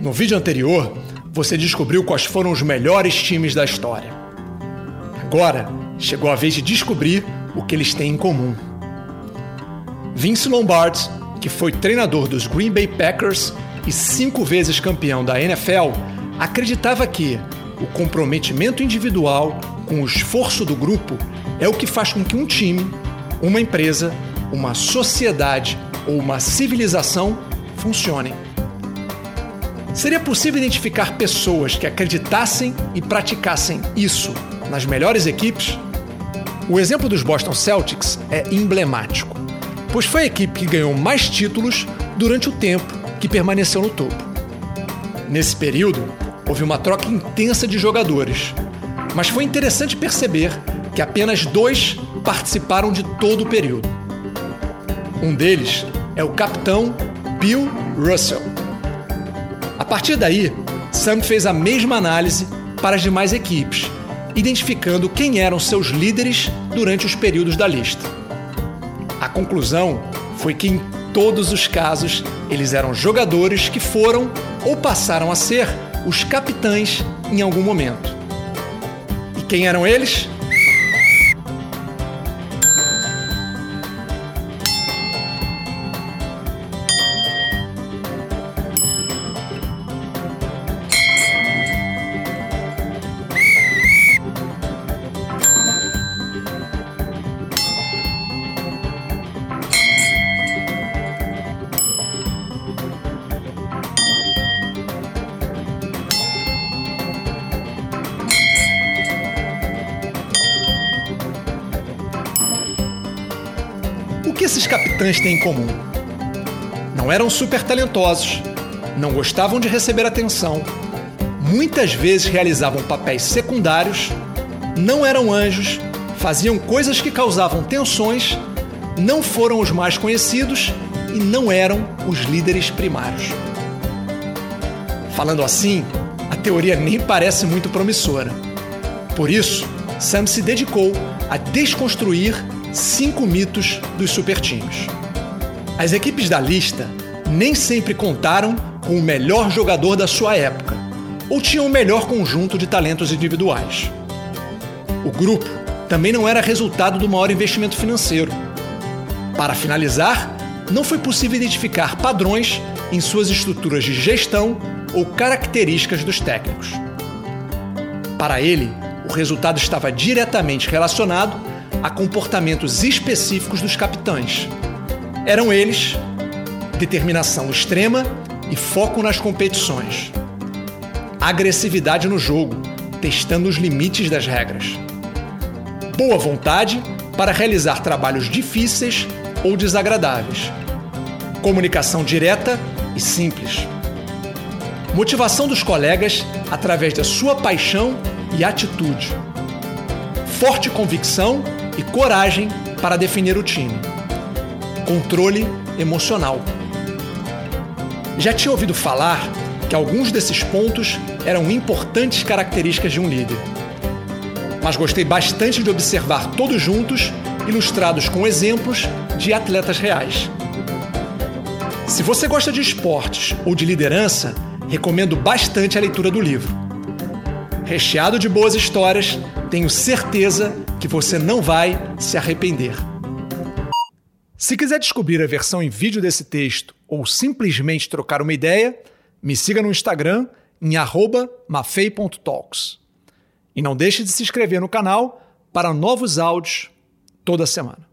No vídeo anterior, você descobriu quais foram os melhores times da história. Agora, chegou a vez de descobrir o que eles têm em comum. Vince Lombardi, que foi treinador dos Green Bay Packers e cinco vezes campeão da NFL, acreditava que o comprometimento individual com o esforço do grupo é o que faz com que um time, uma empresa, uma sociedade ou uma civilização funcionem. Seria possível identificar pessoas que acreditassem e praticassem isso nas melhores equipes? O exemplo dos Boston Celtics é emblemático, pois foi a equipe que ganhou mais títulos durante o tempo que permaneceu no topo. Nesse período, houve uma troca intensa de jogadores, mas foi interessante perceber que apenas dois participaram de todo o período. Um deles é o capitão Bill Russell partir daí, Sam fez a mesma análise para as demais equipes, identificando quem eram seus líderes durante os períodos da lista. A conclusão foi que, em todos os casos, eles eram jogadores que foram ou passaram a ser os capitães em algum momento. E quem eram eles? Capitães têm em comum? Não eram super talentosos, não gostavam de receber atenção, muitas vezes realizavam papéis secundários, não eram anjos, faziam coisas que causavam tensões, não foram os mais conhecidos e não eram os líderes primários. Falando assim, a teoria nem parece muito promissora. Por isso, Sam se dedicou a desconstruir cinco mitos dos supertimes. As equipes da lista nem sempre contaram com o melhor jogador da sua época ou tinham o melhor conjunto de talentos individuais. O grupo também não era resultado do maior investimento financeiro. Para finalizar, não foi possível identificar padrões em suas estruturas de gestão ou características dos técnicos. Para ele, o resultado estava diretamente relacionado a comportamentos específicos dos capitães. Eram eles determinação extrema e foco nas competições. Agressividade no jogo, testando os limites das regras. Boa vontade para realizar trabalhos difíceis ou desagradáveis. Comunicação direta e simples. Motivação dos colegas através da sua paixão e atitude. Forte convicção e coragem para definir o time. Controle emocional. Já tinha ouvido falar que alguns desses pontos eram importantes características de um líder. Mas gostei bastante de observar todos juntos, ilustrados com exemplos de atletas reais. Se você gosta de esportes ou de liderança, recomendo bastante a leitura do livro. Recheado de boas histórias, tenho certeza que você não vai se arrepender. Se quiser descobrir a versão em vídeo desse texto ou simplesmente trocar uma ideia, me siga no Instagram em mafei.talks. E não deixe de se inscrever no canal para novos áudios toda semana.